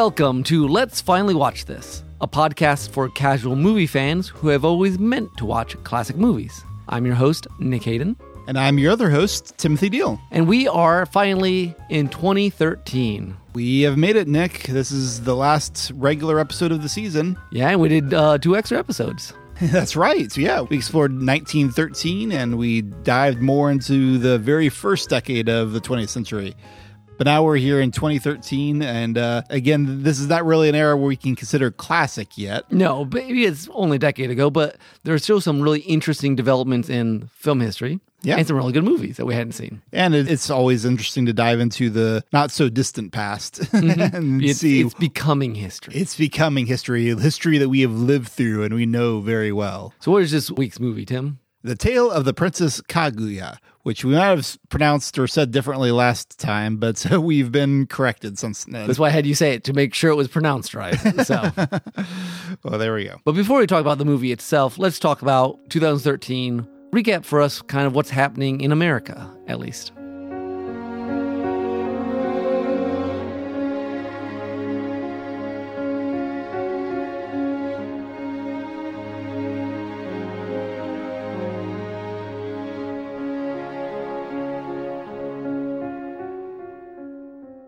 Welcome to Let's Finally Watch This, a podcast for casual movie fans who have always meant to watch classic movies. I'm your host, Nick Hayden, And I'm your other host, Timothy Deal. and we are finally in 2013. We have made it, Nick. This is the last regular episode of the season. Yeah, and we did uh, two extra episodes. That's right. So, yeah, we explored 1913 and we dived more into the very first decade of the 20th century. But now we're here in 2013. And uh, again, this is not really an era where we can consider classic yet. No, maybe it's only a decade ago, but there's still some really interesting developments in film history. Yeah. And some really good movies that we hadn't seen. And it- it's always interesting to dive into the not so distant past and It's, see it's becoming history. it's becoming history, a history that we have lived through and we know very well. So, what is this week's movie, Tim? The Tale of the Princess Kaguya, which we might have pronounced or said differently last time, but so we've been corrected since then. That's why I had you say it to make sure it was pronounced right. So, Well, there we go. but before we talk about the movie itself, let's talk about 2013. Recap for us kind of what's happening in America, at least.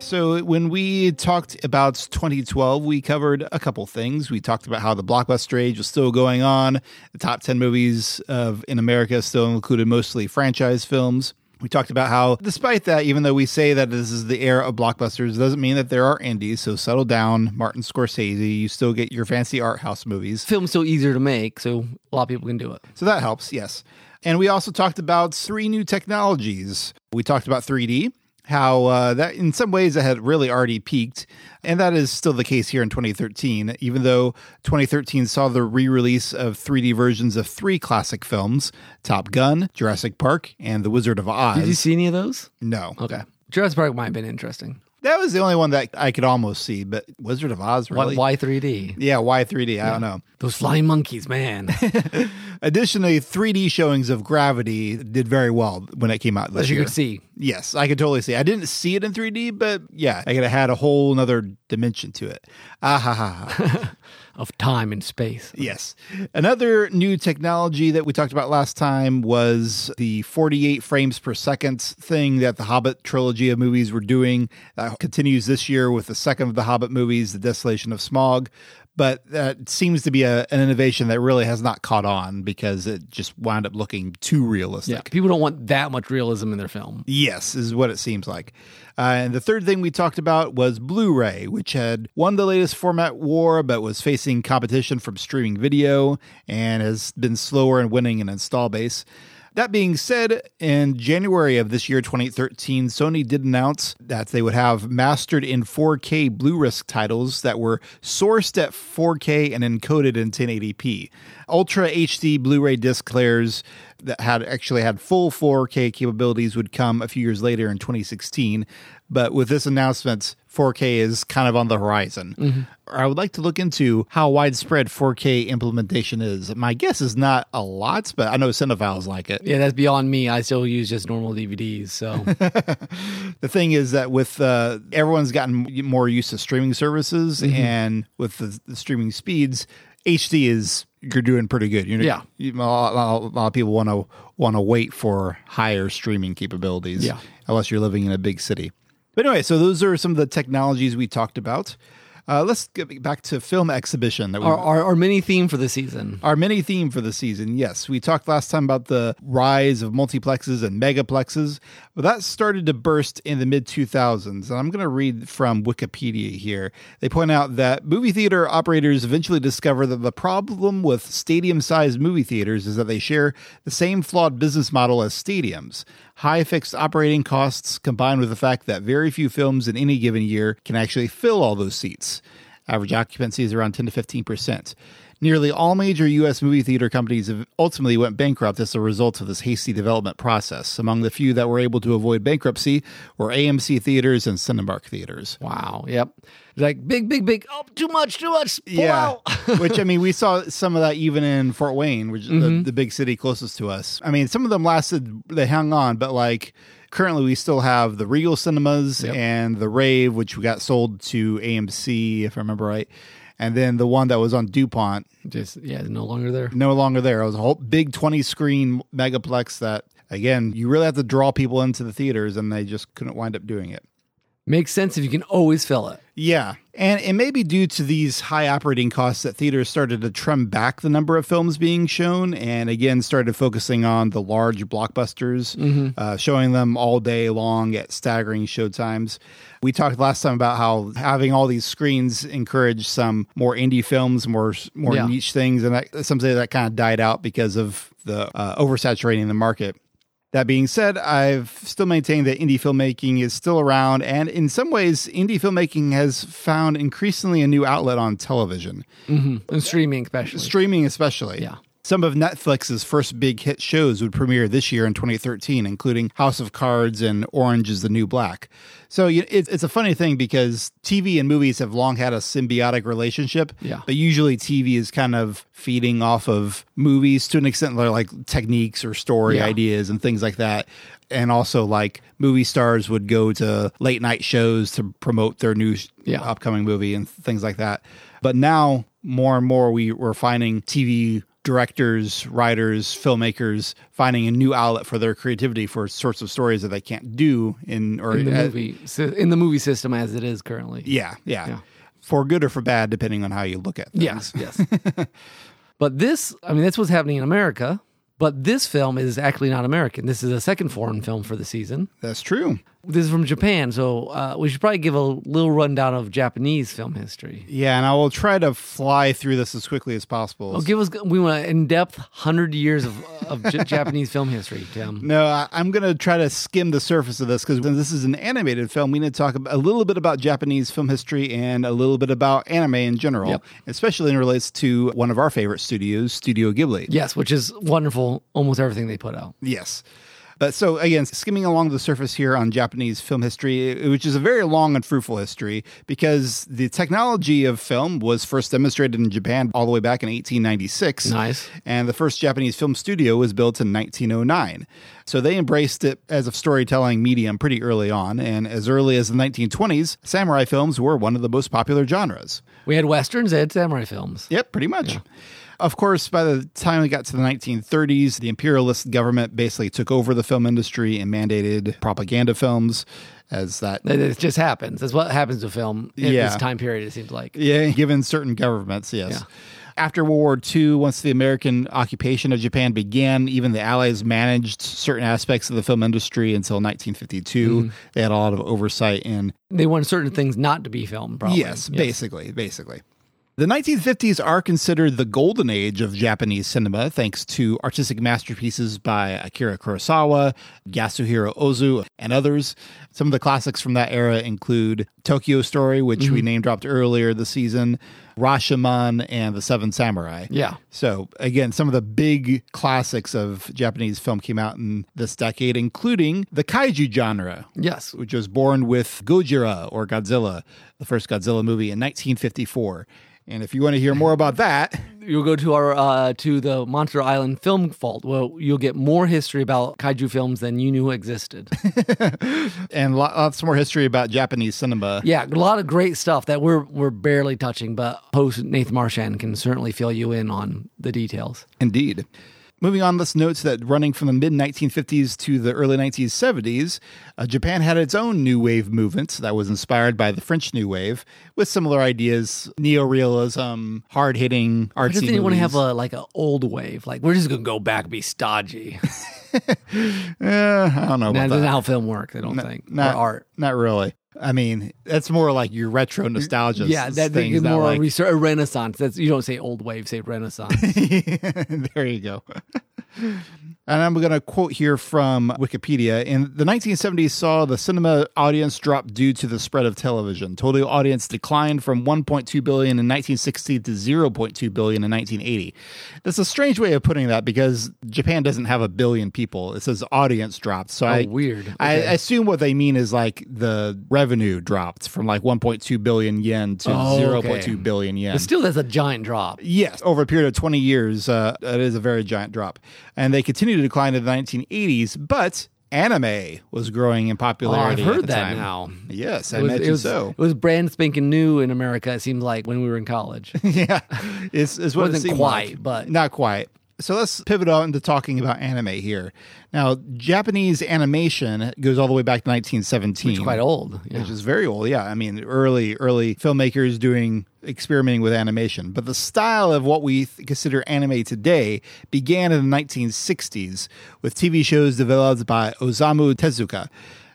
So, when we talked about 2012, we covered a couple things. We talked about how the blockbuster age was still going on. The top 10 movies of in America still included mostly franchise films. We talked about how, despite that, even though we say that this is the era of blockbusters, doesn't mean that there are indies. So settle down, Martin Scorsese. You still get your fancy art house movies. Film's so easier to make, so a lot of people can do it. So that helps, yes. And we also talked about three new technologies. We talked about 3D, how uh, that in some ways it had really already peaked. And that is still the case here in 2013, even though 2013 saw the re release of 3D versions of three classic films Top Gun, Jurassic Park, and The Wizard of Oz. Did you see any of those? no. Okay. Jurassic Park might have been interesting. That was the only one that I could almost see, but Wizard of Oz, really? why 3D? Yeah, why 3D? I don't know. Those flying monkeys, man. Additionally, 3D showings of Gravity did very well when it came out this As you year. could see. Yes, I could totally see. I didn't see it in 3D, but yeah, I could have had a whole nother dimension to it. Ah ha ha. ha. Of time and space. yes. Another new technology that we talked about last time was the 48 frames per second thing that the Hobbit trilogy of movies were doing. That continues this year with the second of the Hobbit movies, The Desolation of Smaug. But that seems to be a, an innovation that really has not caught on because it just wound up looking too realistic. Yeah. People don't want that much realism in their film. Yes, is what it seems like. Uh, and the third thing we talked about was Blu ray, which had won the latest format war, but was facing competition from streaming video and has been slower in winning an install base. That being said, in January of this year, 2013, Sony did announce that they would have mastered in 4K Blu-ray titles that were sourced at 4K and encoded in 1080p. Ultra HD Blu-ray disc players that had actually had full 4K capabilities would come a few years later in 2016. But with this announcement, 4K is kind of on the horizon. I would like to look into how widespread 4K implementation is. My guess is not a lot, but I know cinephiles like it. Yeah, that's beyond me. I still use just normal DVDs. So, The thing is that with uh, everyone's gotten more used to streaming services, and with the, the streaming speeds, HD is you're doing pretty good. You're, Yeah. you, a, lot, a lot- a lot of people want to want to wait for higher streaming capabilities. Yeah. unless you're living in a big city. But anyway, so those are some of the technologies we talked about. Uh, let's get back to film exhibition that we our, our, our mini theme for the season. our mini theme for the season, yes. We talked last time about the rise of multiplexes and megaplexes, but that started to burst in the mid 2000s. And I'm going to read from Wikipedia here. They point out that movie theater operators eventually discover that the problem with stadium sized movie theaters is that they share the same flawed business model as stadiums. High fixed operating costs combined with the fact that very few films in any given year can actually fill all those seats. Average occupancy is around 10 to 15 percent. Nearly all major U.S. movie theater companies have ultimately went bankrupt as a result of this hasty development process. Among the few that were able to avoid bankruptcy were AMC theaters and Cinemark theaters. Wow. Yep. Like big, big, big. Oh, too much, too much. Pull Yeah, which I mean, we saw some of that even in Fort Wayne, which is the, mm-hmm. the big city closest to us. I mean, some of them lasted, they hung on, but like Currently, we still have the Regal Cinemas Yep. and the Rave, which we got sold to AMC, if I remember right. And then the one that was on DuPont, Just yeah, no longer there. no longer there. It was a whole big 20 screen megaplex that, again, you really have to draw people into the theaters, and they just couldn't wind up doing it. Makes sense if you can always fill it. Yeah. And it may be due to these high operating costs that theaters started to trim back the number of films being shown and again started focusing on the large blockbusters, uh, showing them all day long at staggering showtimes. We talked last time about how having all these screens encouraged some more indie films, more more Yeah. niche things, and that, some say that kind of died out because of the uh, oversaturating the market. That being said, I've still maintained that indie filmmaking is still around, and in some ways, indie filmmaking has found increasingly a new outlet on television, mm-hmm. And streaming, especially. streaming especially. Yeah. Some of Netflix's first big hit shows would premiere this year in 2013, including House of Cards and Orange is the New Black. So you- it's it's a funny thing because TV and movies have long had a symbiotic relationship. Yeah. But usually TV is kind of feeding off of movies to an extent, they're like techniques or story Yeah. ideas and things like that. And also, like movie stars would go to late night shows to promote their new Yeah. upcoming movie and things like that. But now, more and more, we we're finding TV directors, writers, filmmakers finding a new outlet for their creativity for sorts of stories that they can't do in or in the uh, movie in the movie system as it is currently. Yeah, yeah, Yeah. for good or for bad, depending on how you look at things. Yes, yes. but this, I mean, that's what's happening in America. But this film is actually not American. This is a second foreign film for the season. That's true. This is from Japan, so uh, we should probably give a little rundown of Japanese film history. Yeah, and I will try to fly through this as quickly as possible. Give us we want an in-depth hundred years of, of J- Japanese film history, Tim. No, I, I'm going to try to skim the surface of this because this is an animated film. We need to talk a little bit about Japanese film history and a little bit about anime in general, Yep. especially in relates to one of our favorite studios, Studio Ghibli. Yes, which is wonderful. Almost everything they put out. Yes. But so again, skimming along the surface here on Japanese film history, which is a very long and fruitful history, because the technology of film was first demonstrated in Japan all the way back in 1896. Nice. And the first Japanese film studio was built in 1909. So they embraced it as a storytelling medium pretty early on. And as early as the 1920s, samurai films were one of the most popular genres. We had westerns, they had samurai films. Yep, pretty much. Of course, by the time we got to the 1930s, the imperialist government basically took over the film industry and mandated propaganda films as that. It just happens. That's what happens to film in Yeah. this time period. It seems like. Yeah, given certain governments, yes. Yeah. After World War II, once the American occupation of Japan began, even the Allies managed certain aspects of the film industry until 1952. Mm-hmm. They had a lot of oversight and They wanted certain things not to be filmed. Probably. Yes, basically, basically. The 1950s are considered the golden age of Japanese cinema, thanks to artistic masterpieces by Akira Kurosawa, Yasuhiro Ozu, and others. Some of the classics from that era include Tokyo Story, which we mm-hmm. name dropped earlier this season, Rashomon, and The Seven Samurai. Yeah. So, again, some of the big classics of Japanese film came out in this decade, including the kaiju genre, Yes. which was born with Gojira or Godzilla, the first Godzilla movie in 1954. And if you want to hear more about that, You'll go to our uh, to the Monster Island Film Vault. Well, you'll get more history about kaiju films than you knew existed. and lots more history about Japanese cinema. yeah, a lot of great stuff that we're we're barely touching, but host Nathan Marchand can certainly fill you in on the details. Indeed. Moving on, let's note that running from the mid 1950s to the early 1970s, uh, Japan had its own new wave movement that was inspired by the French New Wave with similar ideas neorealism, hard hitting, artsy. Doesn't anyone movies. have a like an old wave? Like we're just gonna go back and be stodgy. Eh, I don't know about That's that. not how film works. I don't think not, or art. Not really. I mean, that's more like your retro nostalgia. Yeah, that things, is more like, renaissance. That's you don't say old wave, say renaissance. there you go. And I'm going to quote here from Wikipedia. In the 1970s, saw the cinema audience drop due to the spread of television. Total audience declined from 1.2 billion in 1960 to 0.2 billion in 1980. That's a strange way of putting that because Japan doesn't have a billion people. It says audience dropped. So I weird. I, Okay. I assume what they mean is like the revenue dropped from like 1.2 billion yen to Oh, 0.2 okay. billion yen. but still, that's a giant drop. Yes, over a period of 20 years, uh, it is a very giant drop. And they continued to decline in the 1980s, but anime was growing in Oh, I've popularity. at heard the that time. now. Yes, I It was, imagine it was, so. It was brand spanking new in America. It seemed like when we were in college. yeah, it's, it's what it Wasn't seemed quite, like. but- not quite. So let's pivot on to talking about anime here. Now, Japanese animation goes all the way back to 1917. It's quite old. Yeah. which is very old. Yeah, I mean, early early filmmakers doing experimenting with animation, but the style of what we th- consider anime today began in the 1960s with TV shows developed by Osamu Tezuka.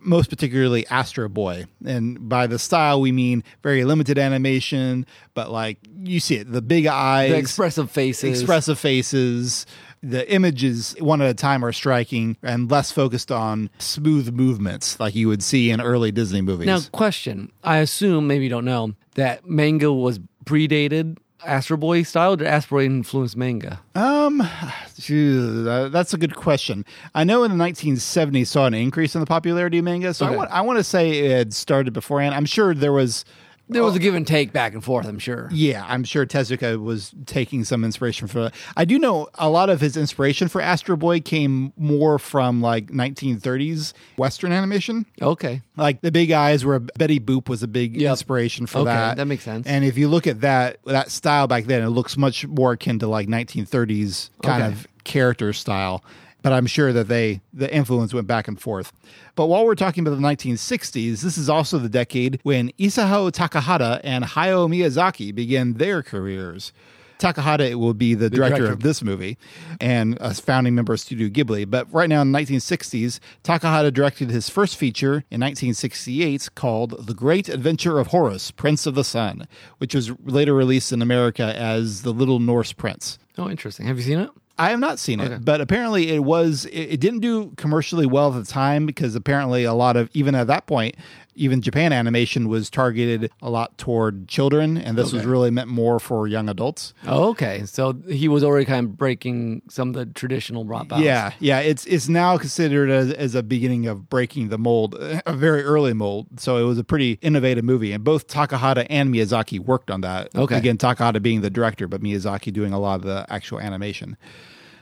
Most particularly Astro Boy. And by the style, we mean very limited animation, but like you see it the big eyes, the expressive faces. expressive faces. The images, one at a time, are striking and less focused on smooth movements like you would see in early Disney movies. Now, question. I assume, maybe you don't know, that manga was predated Astro Boy style. Did Astro Boy influence manga? um, uh, that's a good question. I know in the 1970s saw an increase in the popularity of manga, so I want I want to say it started beforehand. I'm sure there was. There was a oh. give and take back and forth, I'm sure. Yeah, I'm sure Tezuka was taking some inspiration for that. I do know a lot of his inspiration for Astro Boy came more from like 1930s Western animation. Okay. Like the big eyes where Betty Boop was a big Yep. inspiration for Okay, that. that makes sense. And if you look at that that style back then, it looks much more akin to like 1930s kind Okay. of character style. But I'm sure that they the influence went back and forth. But while we're talking about the 1960s, this is also the decade when Isao Takahata and Hayao Miyazaki began their careers. Takahata will be the, director, director. of this movie and a founding member of Studio Ghibli. But right now in the 1960s, Takahata directed his first feature in 1968 called The Great Adventure of Horus, Prince of the Sun, which was later released in America as The Little Norse Prince. Oh, interesting. Have you seen it? I have not seen it, Okay. but apparently it was it, it didn't do commercially well at the time because apparently a lot of even at that point even Japan animation was targeted a lot toward children and this was really meant more for young adults. Oh, okay. So he was already kind of breaking some of the traditional rock bounds. Yeah, yeah, it's it's now considered as, as a beginning of breaking the mold, a very early mold. So it was a pretty innovative movie, and both Takahata and Miyazaki worked on that. Okay. again, Takahata being the director, but Miyazaki doing a lot of the actual animation.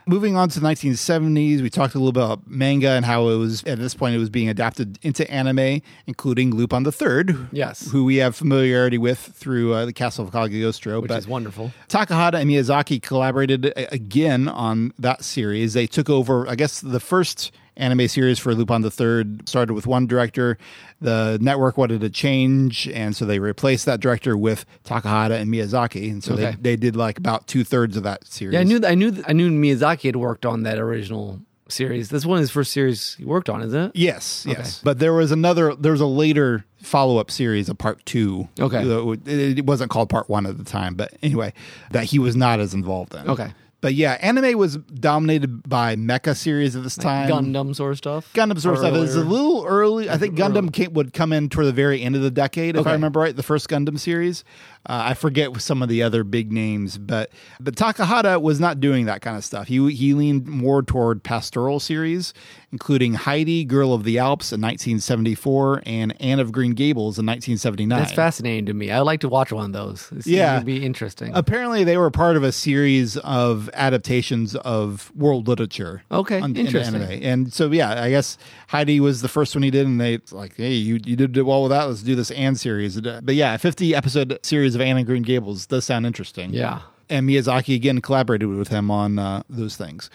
Moving on to the 1970s, we talked a little bit about manga and how it was at this point it was being adapted into anime, including Lupin the Third. Yes. who we have familiarity with through uh, the Castle of Cagliostro, Which but is wonderful. Takahata and Miyazaki collaborated a- again on that series. They took over, I guess, the first anime series for Lupin the Third started with one director. The network wanted to change, and so they replaced that director with Takahata and Miyazaki. And so Okay. they, they did like about two thirds of that series. Yeah, I knew I knew I knew Miyazaki had worked on that original series. That's one of his first series he worked on, isn't it? Yes, yes. But there was another. There was a later follow up series, a part two. Okay. It wasn't called part one at the time, but anyway, that he was not as involved in. Okay. But yeah, anime was dominated by mecha series at this time. Gundam sort of stuff. Gundam sort of stuff. It was a little early. I think Gundam came, would come in toward the very end of the decade, if I remember right. The first Gundam series. Uh, I forget some of the other big names, but but Takahata was not doing that kind of stuff. He he leaned more toward pastoral series, including Heidi, Girl of the Alps in 1974, and Anne of Green Gables in 1979. That's fascinating to me. I would like to watch one of those. It Yeah. be interesting. Apparently, they were part of a series of adaptations of world literature. Okay, on- interesting. anime. And so, yeah, I guess Heidi was the first one he did, and they like, hey, you you did well with that. Let's do this Anne series. But yeah, a fifty episode series of Anne and Green Gables does sound interesting. yeah. and Miyazaki again collaborated with him on uh, those things.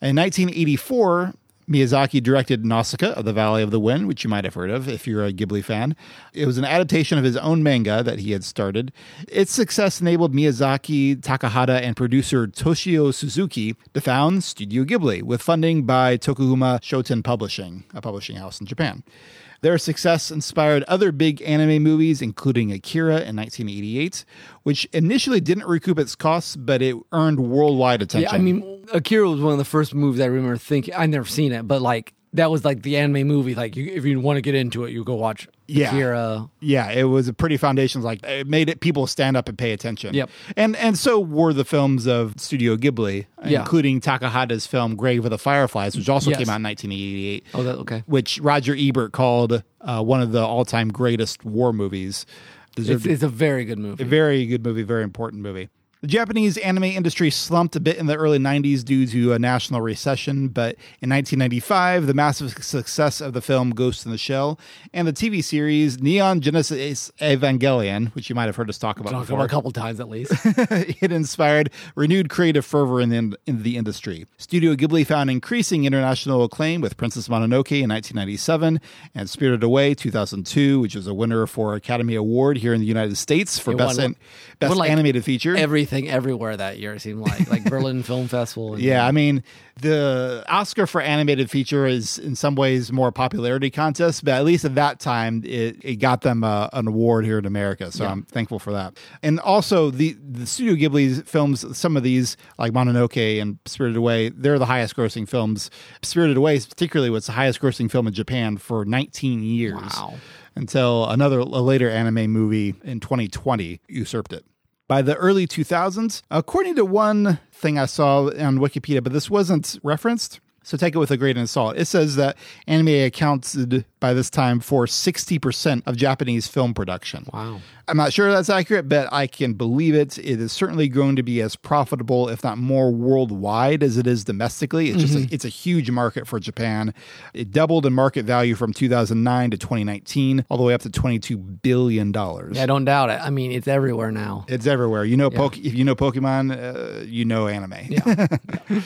In 1984, Miyazaki directed Nausicaa of the Valley of the Wind, which you might have heard of if you're a Ghibli fan. It was an adaptation of his own manga that he had started. Its success enabled Miyazaki, Takahata, and producer Toshio Suzuki to found Studio Ghibli with funding by Tokuma Shoten Publishing, a publishing house in Japan. Their success inspired other big anime movies, including Akira in 1988, which initially didn't recoup its costs, but it earned worldwide attention. Yeah, I mean, Akira was one of the first movies I remember thinking. I've never seen it, but like that was like the anime movie. Like, you, if you want to get into it, you go watch Yeah. Akira. yeah, it was a pretty foundation. Like it made it people stand up and pay attention. Yep. and and so were the films of Studio Ghibli, Yeah. including Takahata's film Grave of the Fireflies, which also Yes. came out in 1988. Oh, that okay. Which Roger Ebert called uh, one of the all-time greatest war movies. It's, it's a very good movie. a very good movie, very important movie. The Japanese anime industry slumped a bit in the early 90s due to a national recession, but in 1995, the massive success of the film Ghost in the Shell and the TV series Neon Genesis Evangelion, which you might have heard us talk about Talked before, about a couple times at least. it inspired renewed creative fervor in the, in the industry. Studio Ghibli found increasing international acclaim with Princess Mononoke in 1997 and Spirited Away 2002, which was a winner for Academy Award here in the United States for It best, won- an- best won, like, animated feature. Everything everywhere that year it seemed like, like Berlin Film Festival. And, Yeah, I mean, the Oscar for animated feature is in some ways more a popularity contest, but at least at that time, it, it got them uh, an award here in America. So I'm thankful for that. And also, the, the Studio Ghibli films, some of these, like Mononoke and Spirited Away, they're the highest grossing films. Spirited Away, particularly, was the highest grossing film in Japan for 19 years. Wow. Until another, a later anime movie in 2020 usurped it by the early 2000s, according to one thing I saw on Wikipedia, but this wasn't referenced. So take it with a grain of salt. It says that anime accounted by this time for 60% of Japanese film production. Wow. I'm not sure that's accurate, but I can believe it. It is certainly going to be as profitable, if not more, worldwide as it is domestically. It's just a, it's a huge market for Japan. It doubled in market value from 2009 to 2019, all the way up to 22 billion dollars. Yeah, I don't doubt it. I mean, it's everywhere now. It's everywhere. You know, Poke, if you know Pokemon, uh, you know anime. Yeah.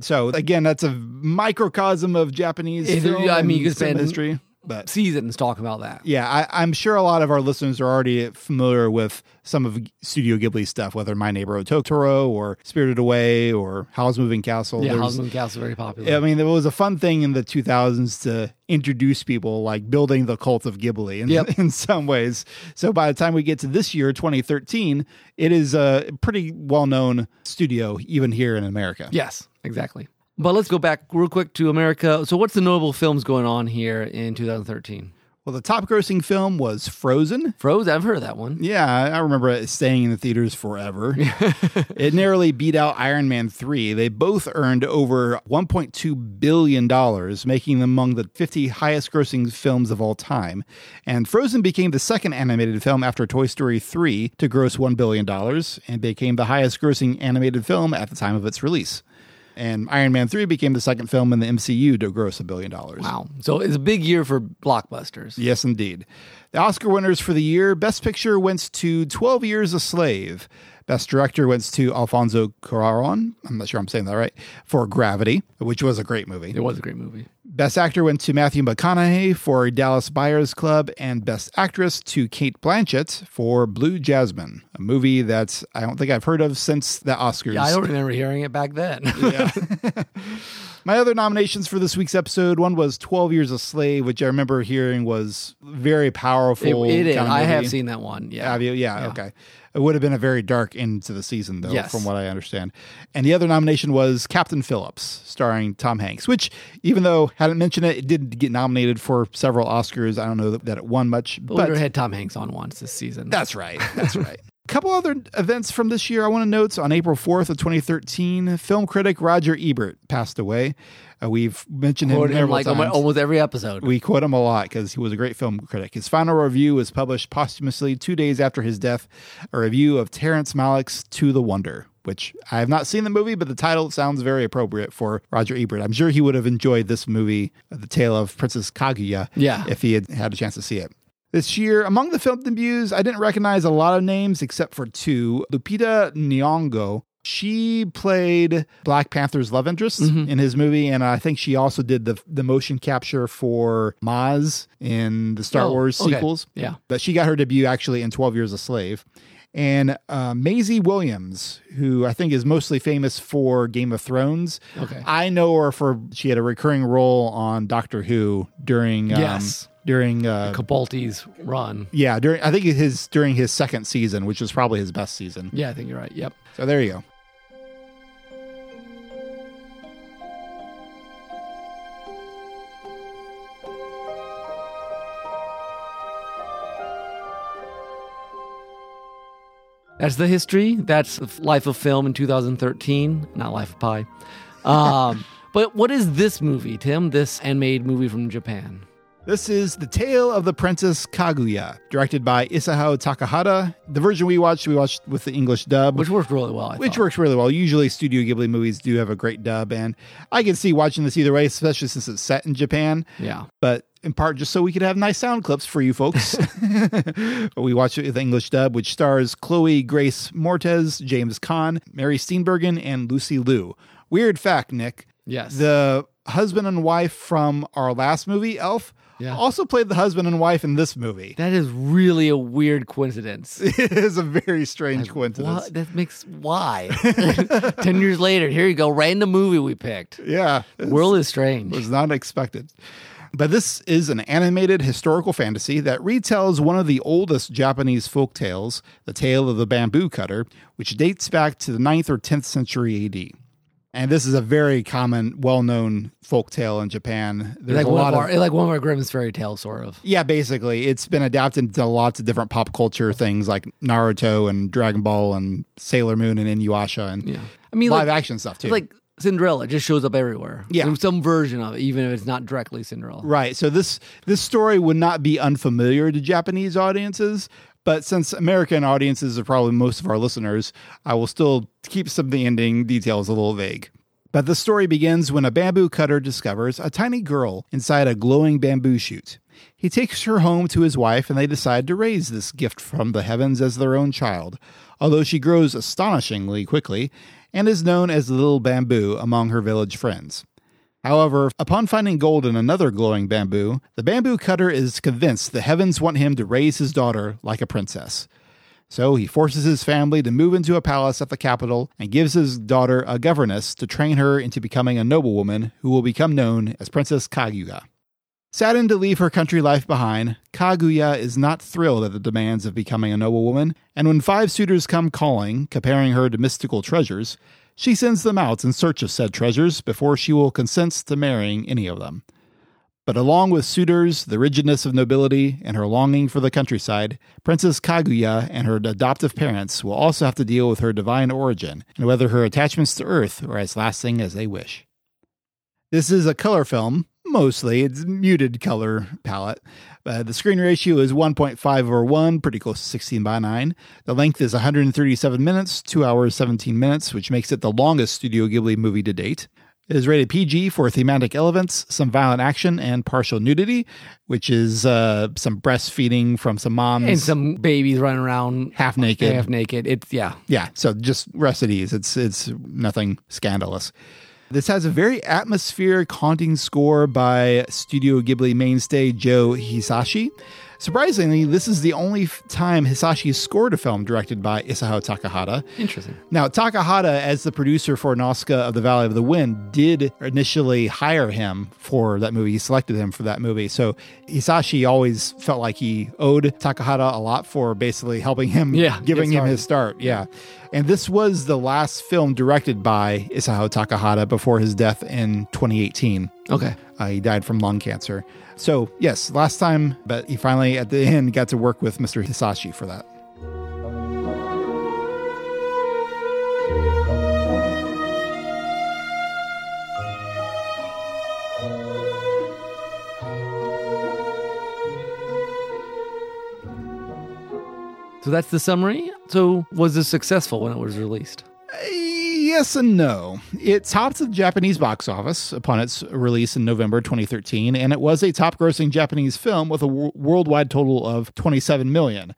So again, that's a microcosm of Japanese It- I mean, you could spend- history. But Seasons talk about that. yeah, I, I'm sure a lot of our listeners are already familiar with some of Studio Ghibli stuff, whether My Neighbor Totoro or Spirited Away or Howl's Moving Castle. Yeah, There's- Howl's Moving Castle very popular. I mean, it was a fun thing in the 2000s to introduce people, like building the cult of Ghibli in, Yep. in some ways. So by the time we get to this year, 2013, it is a pretty well known studio, even here in America. Yes, exactly. But let's go back real quick to America. So, what's the notable films going on here in 2013? Well, the top grossing film was Frozen. Frozen, I've heard of that one. Yeah, I remember it staying in the theaters forever. it narrowly beat out Iron Man 3. They both earned over $1.2 billion, making them among the 50 highest grossing films of all time. And Frozen became the second animated film after Toy Story 3 to gross $1 billion and became the highest grossing animated film at the time of its release. And Iron Man 3 became the second film in the MCU to gross a billion dollars. Wow. So, it's a big year for blockbusters. Yes, indeed. The Oscar winners for the year Best Picture went to 12 Years a Slave. Best Director went to Alfonso Cuarón. I'm not sure I'm saying that right. For Gravity, which was a great movie. It was a great movie. Best Actor went to Matthew McConaughey for Dallas Buyers Club, and Best Actress to Cate Blanchett for Blue Jasmine, a movie that I don't think I've heard of since the Oscars. Yeah, I don't remember hearing it back then. My other nominations for this week's episode one was 12 Years a Slave, which I remember hearing was very powerful. it, it is. kind of I have seen that one. Yeah. Have you? Yeah, okay. It would have been a very dark end to the season, though, Yes. from what I understand. And the other nomination was Captain Phillips, starring Tom Hanks, which, even though I hadn't mentioned it, it did get nominated for several Oscars. I don't know that, that it won much, But but had Tom Hanks on once this season. that's right. That's right. Couple other events from this year I want to note. On April 4th of 2013, film critic Roger Ebert passed away. Uh, we've mentioned him him like times. almost every episode. We quote him a lot because he was a great film critic. His final review was published posthumously two days after his death, a review of Terrence Malick's To the Wonder, which I have not seen the movie, but the title sounds very appropriate for Roger Ebert. I'm sure he would have enjoyed this movie, The Tale of Princess Kaguya, Yeah. if he had had a chance to see it. This year, among the film debuts, I didn't recognize a lot of names except for two. Lupita Nyong'o, she played Black Panther's love interest in his movie, and I think she also did the the motion capture for Maz in the Star Oh, Wars okay. sequels. Yeah. But she got her debut actually in 12 Years a Slave. And uh, Maisie Williams, who I think is mostly famous for Game of Thrones. Okay. I know her for she had a recurring role on Doctor Who during um, Yes. During uh, Capaldi's run. yeah during I think his during his second season, which was probably his best season. Yeah, I think you're right. Yep. So there you go. That's the history. That's the life of film in 2013, not Life of Pi. Um, but what is this movie, Tim? This handmade movie from Japan? This is The Tale of the Princess Kaguya, directed by Isao Takahata. The version we watched, we watched with the English dub. Which worked really well. I which thought. works really well. Usually, Studio Ghibli movies do have a great dub, and I can see watching this either way, especially since it's set in Japan. Yeah. But in part, just so we could have nice sound clips for you folks. we watched it with the English dub, which stars Chloe Grace Moretz, James Caan, Mary Steenburgen, and Lucy Liu. Weird fact, Nick. Yes. The husband and wife from our last movie, Elf, Yeah. also played the husband and wife in this movie. that is really a weird coincidence. it is a very strange coincidence. What? That makes why? Ten years later, here you go, right in the movie we picked. Yeah. World is strange. was not expected. But this is an animated historical fantasy that retells one of the oldest Japanese folk tales, the tale of the bamboo cutter, which dates back to the 9th or 10th century AD. And this is a very common, well-known folk tale in Japan. There's like a lot of of our, like one of our Grimm's fairy tales, sort of. yeah, basically, it's been adapted to lots of different pop culture things like Naruto and Dragon Ball and Sailor Moon and Inuyasha and Yeah. I mean, live like, action stuff too. like Cinderella just shows up everywhere. Yeah. There's some version of it, even if it's not directly Cinderella. Right. So this this story would not be unfamiliar to Japanese audiences, but since American audiences are probably most of our listeners, I will still keep some of the ending details a little vague. But the story begins when a bamboo cutter discovers a tiny girl inside a glowing bamboo shoot. He takes her home to his wife and they decide to raise this gift from the heavens as their own child, although she grows astonishingly quickly and is known as little bamboo among her village friends. However, upon finding gold in another glowing bamboo, the bamboo cutter is convinced the heavens want him to raise his daughter like a princess. So he forces his family to move into a palace at the capital and gives his daughter a governess to train her into becoming a noblewoman who will become known as Princess Kaguya. Saddened to leave her country life behind, Kaguya is not thrilled at the demands of becoming a noblewoman, and when five suitors come calling, comparing her to mystical treasures, she sends them out in search of said treasures before she will consent to marrying any of them. But along with suitors, the rigidness of nobility, and her longing for the countryside, Princess Kaguya and her adoptive parents will also have to deal with her divine origin and whether her attachments to Earth are as lasting as they wish. This is a color film, mostly. It's muted color palette. Uh, the screen ratio is 1.5 over 1, pretty close to 16 by 9. The length is 137 minutes, 2 hours 17 minutes, which makes it the longest Studio Ghibli movie to date. It is rated PG for thematic elements, some violent action, and partial nudity, which is uh, some breastfeeding from some moms. And some babies running around half naked. half naked. It's yeah. Yeah, so just rest at ease. It's it's nothing scandalous. This has a very atmospheric, haunting score by Studio Ghibli mainstay Joe Hisashi. Surprisingly, this is the only f- time Hisashi scored a film directed by Isao Takahata. Interesting. Now, Takahata, as the producer for Nausicaa of the Valley of the Wind, did initially hire him for that movie. He selected him for that movie. So Hisashi always felt like he owed Takahata a lot for basically helping him, Yeah, giving him his start. Yeah. And this was the last film directed by Isao Takahata before his death in 2018. Okay. Uh, he died from lung cancer. So, yes, last time, but he finally, at the end, got to work with Mr. Hisashi for that. So that's the summary. So was this successful when it was released? Yes and no. It topped the Japanese box office upon its release in November 2013, and it was a top grossing Japanese film with a w- worldwide total of 27 million.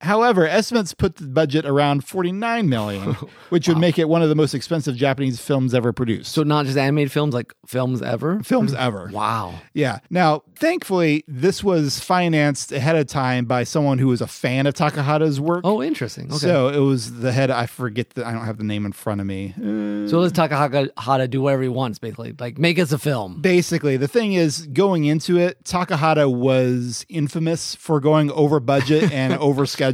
However, estimates put the budget around 49 million, which would make it one of the most expensive Japanese films ever produced. So not just animated films, like films ever. films hmm. ever. Wow. Yeah. Now, thankfully, this was financed ahead of time by someone who was a fan of Takahata's work. Oh, interesting. Okay. So it was the head. I forget the. I don't have the name in front of me. So let's Takahata do whatever he wants, basically. Like make us a film. basically, the thing is, going into it, Takahata was infamous for going over budget and over schedule.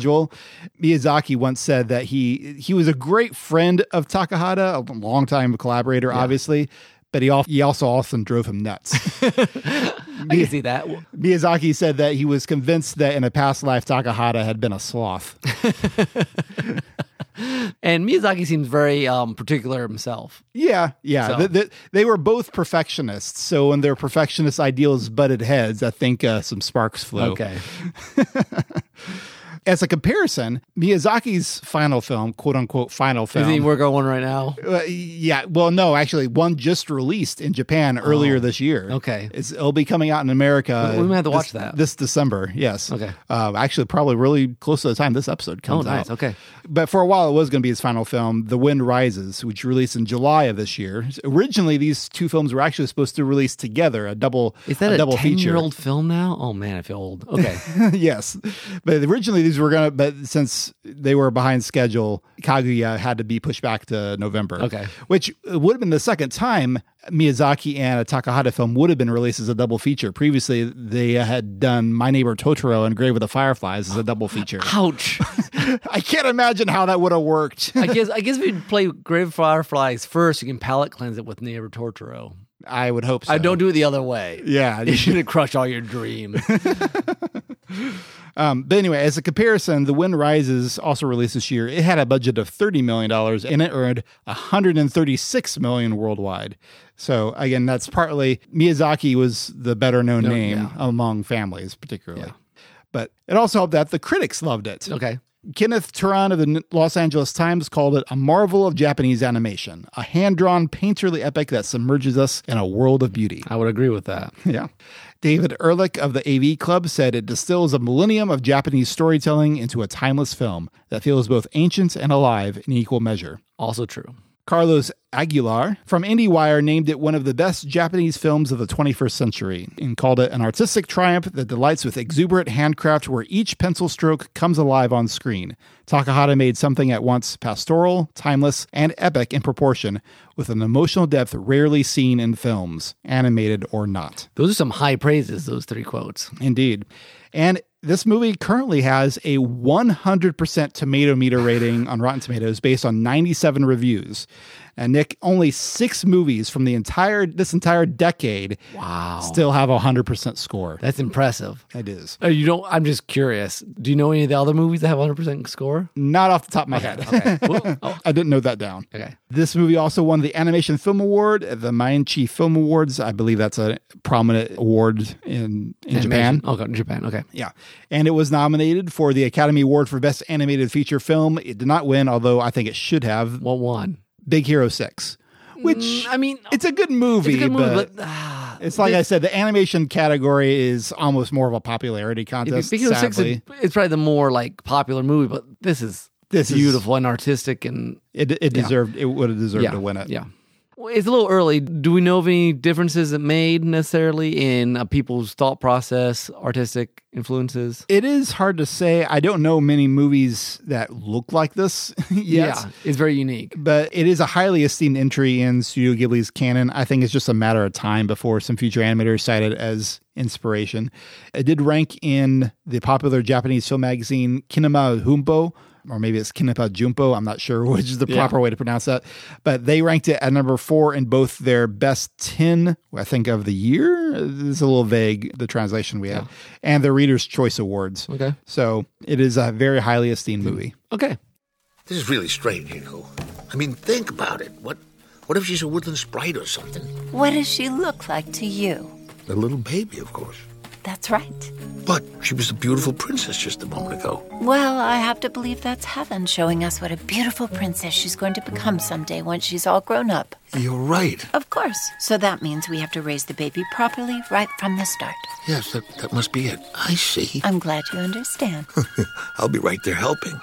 Miyazaki once said that he he was a great friend of Takahata, a longtime collaborator, obviously, but he, al- he also often drove him nuts. I can see that. Miyazaki said that he was convinced that in a past life, Takahata had been a sloth. and Miyazaki seems very um, particular himself. Yeah, yeah. So- Th- th- they were both perfectionists. So when their perfectionist ideals butted heads, I think uh, some sparks flew. Okay. As a comparison, Miyazaki's final film, quote unquote final film. Is he work on one right now? Uh, yeah, well, no, actually, one just released in Japan earlier this year. Oh, okay. it's, it'll be coming out in America. We- we might have to this- watch that. this December. Yes. Okay. Uh, actually, probably really close to the time this episode Oh, comes nice. out. Okay. But for a while, it was going to be his final film, The Wind Rises, which released in July of this year. Originally, these two films were actually supposed to release together, a double, Is that a, double feature. ten-year-old film now? Oh man, I feel old. Okay. yes, but originally these were gonna, but since they were behind schedule, Kaguya had to be pushed back to November. Okay. which would have been the second time Miyazaki and a Takahata film would have been released as a double feature. Previously, they had done My Neighbor Totoro and Grave of the Fireflies as a double feature. Ouch. I can't imagine how that would have worked. I guess I guess if you play Grave of the Fireflies first, you can palate cleanse it with Neighbor Totoro. I would hope so. I don't do it the other way. Yeah, You should have crushed all your dreams. Um, but anyway, as a comparison, The Wind Rises, also released this year, it had a budget of $30 million and it earned 136 million worldwide. So again, that's partly Miyazaki was the better known name yeah. among families, particularly. But it also helped that the critics loved it. Okay. Kenneth Turan of the Los Angeles Times called it a marvel of Japanese animation, a hand drawn, painterly epic that submerges us in a world of beauty. I would agree with that. Yeah. David Ehrlich of the AV Club said it distills a millennium of Japanese storytelling into a timeless film that feels both ancient and alive in equal measure. Also true. Carlos Aguilar from IndieWire named it one of the best Japanese films of the 21st century and called it an artistic triumph that delights with exuberant handcraft where each pencil stroke comes alive on screen. Takahata made something at once pastoral, timeless, and epic in proportion, with an emotional depth rarely seen in films, animated or not. Those are some high praises, those three quotes. Indeed. And this movie currently has a 100% tomato meter rating on Rotten Tomatoes based on 97 reviews. And Nick, only six movies from the entire this entire decade Wow. still have a 100% score. That's impressive. It is. Uh, you don't I'm just curious. Do you know any of the other movies that have 100% score? Not off the top of my head. Okay. Oh, I didn't know that down. okay. This movie also won the Animation Film Award at the Mainichi Film Awards. I believe that's a prominent award in, in Japan. Animation. Okay, in Japan. Okay. Yeah. And it was nominated for the Academy Award for Best Animated Feature Film. It did not win, although I think it should have. What one? Big Hero 6, which Mm, I mean, it's a good movie, it's a good movie, but, but, ah, it's like I said, the animation category is almost more of a popularity contest. Of six, sadly. it- it's probably the more like popular movie, but this is This is- beautiful and artistic and it, it deserved, it would have deserved yeah, to win it. Yeah. It's a little early. Do we know of any differences it made necessarily in uh, people's thought process, artistic influences? It is hard to say. I don't know many movies that look like this yet. Yeah, it's very unique. but it is a highly esteemed entry in Studio Ghibli's canon. I think it's just a matter of time before some future animators cite it as inspiration. It did rank in the popular Japanese film magazine Kinema Humpo, or maybe it's Kinema Jumpo. I'm not sure which is the Yeah. proper way to pronounce that. But they ranked it at number four in both their best 10, I think, of the year. It's a little vague, the translation we have, and the Reader's Choice Awards. Okay. So it is a very highly esteemed hmm. movie. Okay. This is really strange, you know. I mean, think about it. What what if she's a woodland sprite or something? What does she look like to you? A little baby, of course. That's right. But she was a beautiful princess just a moment ago. Well, I have to believe that's heaven showing us what a beautiful princess she's going to become someday once she's all grown up. You're right. Of course. So that means we have to raise the baby properly right from the start. Yes, that, that must be it. I see. I'm glad you understand. I'll be right there helping.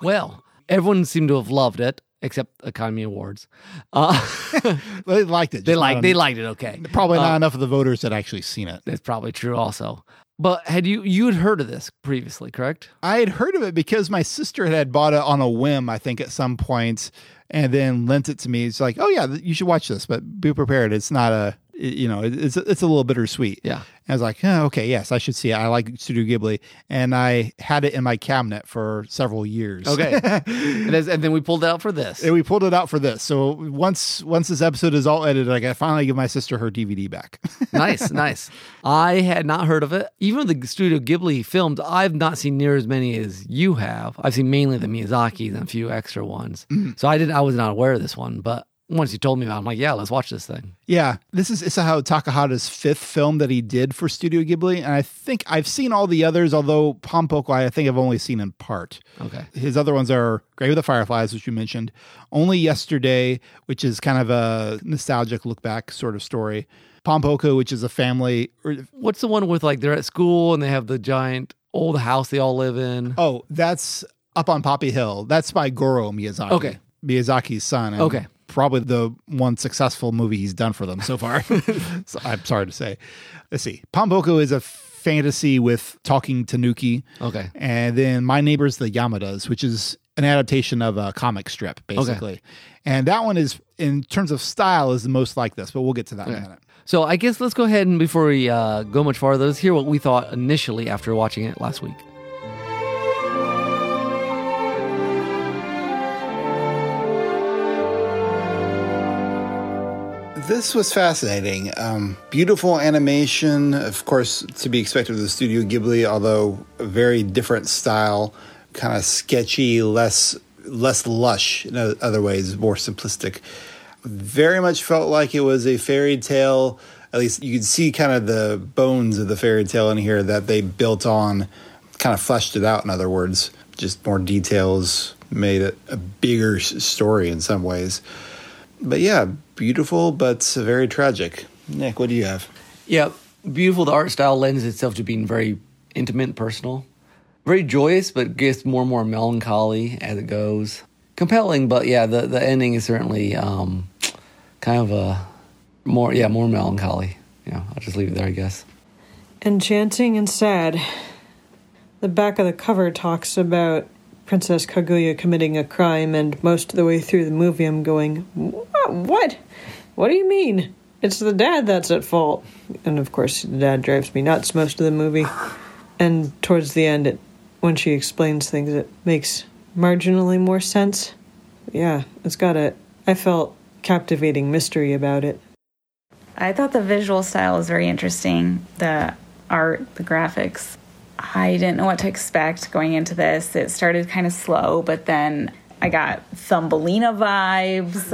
Well, everyone seemed to have loved it except Academy Awards. Uh, They liked it. they just like they liked it. Okay, Probably Uh, not enough of the voters had actually seen it. That's probably true. Also, but had you you had heard of this previously? Correct. I had heard of it because my sister had bought it on a whim, I think, at some point, and then lent it to me. It's like, oh yeah, you should watch this, but be prepared. It's not a. you know, it's it's a little bittersweet. Yeah. And I was like, oh, okay, yes, I should see it. I like Studio Ghibli, and I had it in my cabinet for several years. Okay. and, as, and then we pulled it out for this. And we pulled it out for this. So once once this episode is all edited, I can finally give my sister her DVD back. nice, nice. I had not heard of it. Even the Studio Ghibli films, I've not seen near as many as you have. I've seen mainly the Miyazaki's and a few extra ones. Mm-hmm. So I didn't. I was not aware of this one, but once you told me about, it, I'm like, yeah, let's watch this thing. yeah, this is Isao Takahata's fifth film that he did for Studio Ghibli, and I think I've seen all the others. Although Pompoko, I think I've only seen in part. Okay. His other ones are Grave with the Fireflies, which you mentioned, Only Yesterday, which is kind of a nostalgic look back sort of story. Pompoko, which is a family. What's the one with like they're at school and they have the giant old house they all live in? oh, that's up on Poppy Hill. That's by Goro Miyazaki. Okay. Miyazaki's son. and Okay. Probably the one successful movie he's done for them so far. so, I'm sorry to say. Let's see. Pompoko is a fantasy with talking tanuki. Okay. And then My Neighbors the Yamadas, which is an adaptation of a comic strip, basically. And that one is, in terms of style, is the most like this, but we'll get to that in a minute. So I guess let's go ahead and before we uh, go much farther, let's hear what we thought initially after watching it last week. This was fascinating. Um, beautiful animation, of course, to be expected with the Studio Ghibli, although a very different style, kind of sketchy, less less lush in other ways, more simplistic. Very much felt like it was a fairy tale. At least you could see kind of the bones of the fairy tale in here that they built on, kind of fleshed it out. In other words, just more details made it a bigger story in some ways but yeah, beautiful but very tragic. Nick, what do you have? Yeah, beautiful. The art style lends itself to being very intimate and personal. Very joyous, but gets more and more melancholy as it goes. Compelling, but yeah, the, the ending is certainly um, kind of a more, yeah, more melancholy. Yeah, I'll just leave it there, I guess. Enchanting and sad. The back of the cover talks about Princess Kaguya committing a crime, and most of the way through the movie, I'm going, "What? What? What do you mean? It's the dad that's at fault." And of course, the dad drives me nuts most of the movie. And towards the end, it, when she explains things, it makes marginally more sense. Yeah, it's got a. I felt captivating mystery about it. I thought the visual style was very interesting. The art, the graphics. I didn't know what to expect going into this. It started kind of slow, but then I got Thumbelina vibes.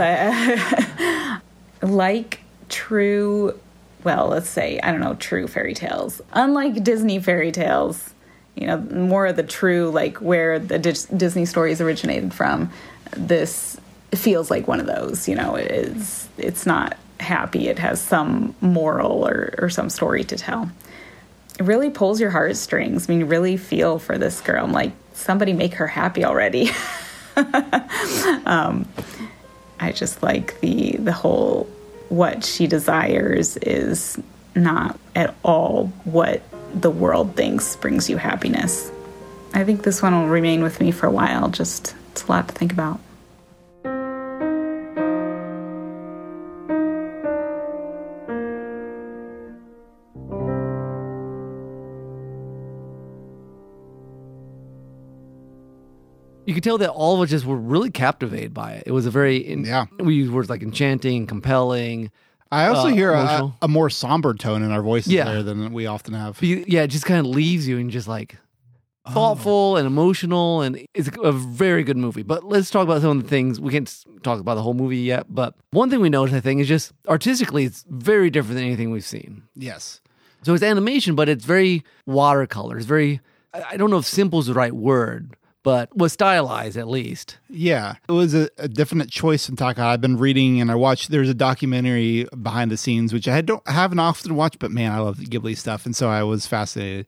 like true, well, let's say, I don't know, true fairy tales. Unlike Disney fairy tales, you know, more of the true, like where the Dis- Disney stories originated from, this feels like one of those, you know, it is, it's not happy. It has some moral or, or some story to tell. It really pulls your heartstrings. I mean, really feel for this girl. I'm like, somebody make her happy already. um, I just like the the whole what she desires is not at all what the world thinks brings you happiness. I think this one will remain with me for a while. Just it's a lot to think about. Could tell that all of us just were really captivated by it. It was a very, in, Yeah. we use words like enchanting, compelling. I also Uh, hear a, a more somber tone in our voices Yeah. there than we often have. You- yeah, it just kind of leaves you and just like thoughtful and emotional, and it's a very good movie. But let's talk about some of the things we can't talk about the whole movie yet. But one thing we noticed, I think, is just artistically, it's very different than anything we've seen. Yes. So it's animation, but it's very watercolor. It's very, I don't know if simple is the right word, but was stylized at least. Yeah. It was a, a definite choice in Taka. I've been reading and I watched, there's a documentary behind the scenes, which I don't haven't often watched, but man, I love the Ghibli stuff. And so I was fascinated.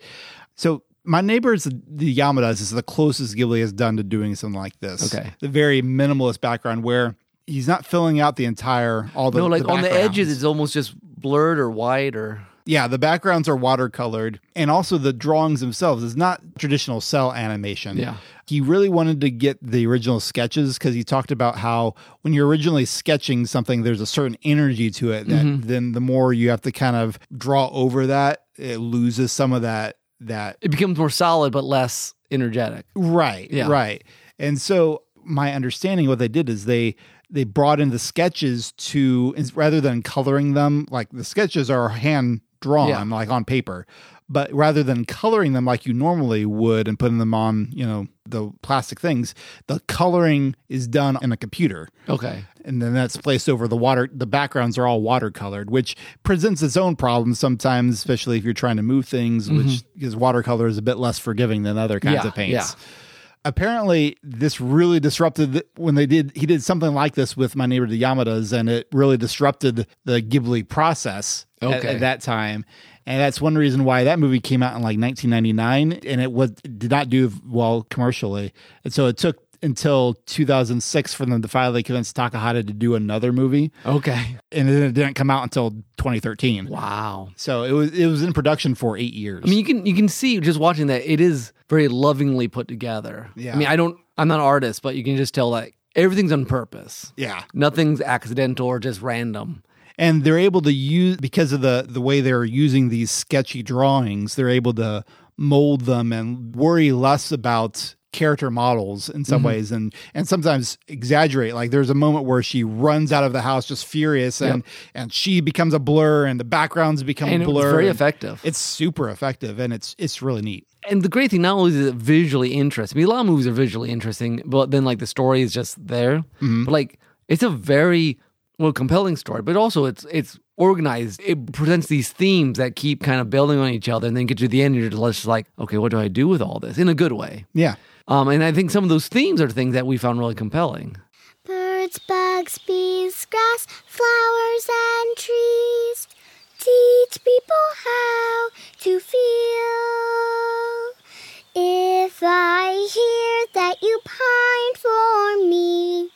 So my neighbors, the Yamadas, is the closest Ghibli has done to doing something like this. Okay. The very minimalist background where he's not filling out the entire, all the no, like the on the edges, it's almost just blurred or white or. Yeah, the backgrounds are watercolored, and also the drawings themselves is not traditional cel animation. Yeah. He really wanted to get the original sketches because he talked about how when you're originally sketching something, there's a certain energy to it that mm-hmm. then the more you have to kind of draw over that, it loses some of that that It becomes more solid but less energetic. Right. Yeah. Right. And so my understanding what they did is they they brought in the sketches to rather than coloring them like the sketches are hand drawn Yeah. like on paper but rather than coloring them like you normally would and putting them on you know the plastic things the coloring is done in a computer Okay. and then that's placed over the water the backgrounds are all watercolored which presents its own problems sometimes especially if you're trying to move things which because watercolor is a bit less forgiving than other kinds Mm-hmm. Yeah, of paints yeah. apparently this really disrupted when they did he did something like this with my neighbor the yamadas and it really disrupted the ghibli process at- at, that time and that's one reason why that movie came out in like 1999 and it was it did not do well commercially and so it took until 2006 for them to finally convince takahata to do another movie Okay. and then it didn't come out until 2013 Wow. so it was it was in production for eight years I mean, you can you can see just watching that it is very lovingly put together. Yeah. I mean, I don't. I'm not an artist, but you can just tell like everything's on purpose. yeah Nothing's accidental or just random. And they're able to use because of the the way they're using these sketchy drawings they're able to mold them and worry less about character models in some mm-hmm. ways and and sometimes exaggerate like there's a moment where she runs out of the house just furious and and she becomes a blur and the backgrounds become And a it's blur very effective. it's super effective and it's it's really neat And the great thing not only is it visually interesting. I mean, a lot of movies are visually interesting, but then like the story is just there. Mm-hmm. But like it's a very well compelling story, but also it's it's organized. It presents these themes that keep kind of building on each other, and then get to the end, and you're just like, okay, what do I do with all this in a good way? yeah Um, and I think some of those themes are things that we found really compelling. Birds, bugs, bees, grass, flowers, and trees teach people how to feel. If I hear that you pine for me,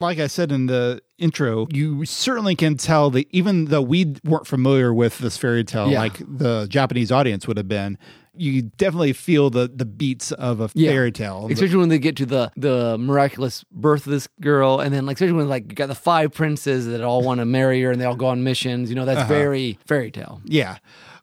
like I said in the intro, you certainly can tell that even though we weren't familiar with this fairy tale, Yeah. like the Japanese audience would have been, you definitely feel the the beats of a Yeah. fairy tale. Especially when they get to the the miraculous birth of this girl, and then like especially when like you got the five princes that all want to marry her and they all go on missions. You know, that's uh-huh. very fairy tale. Yeah.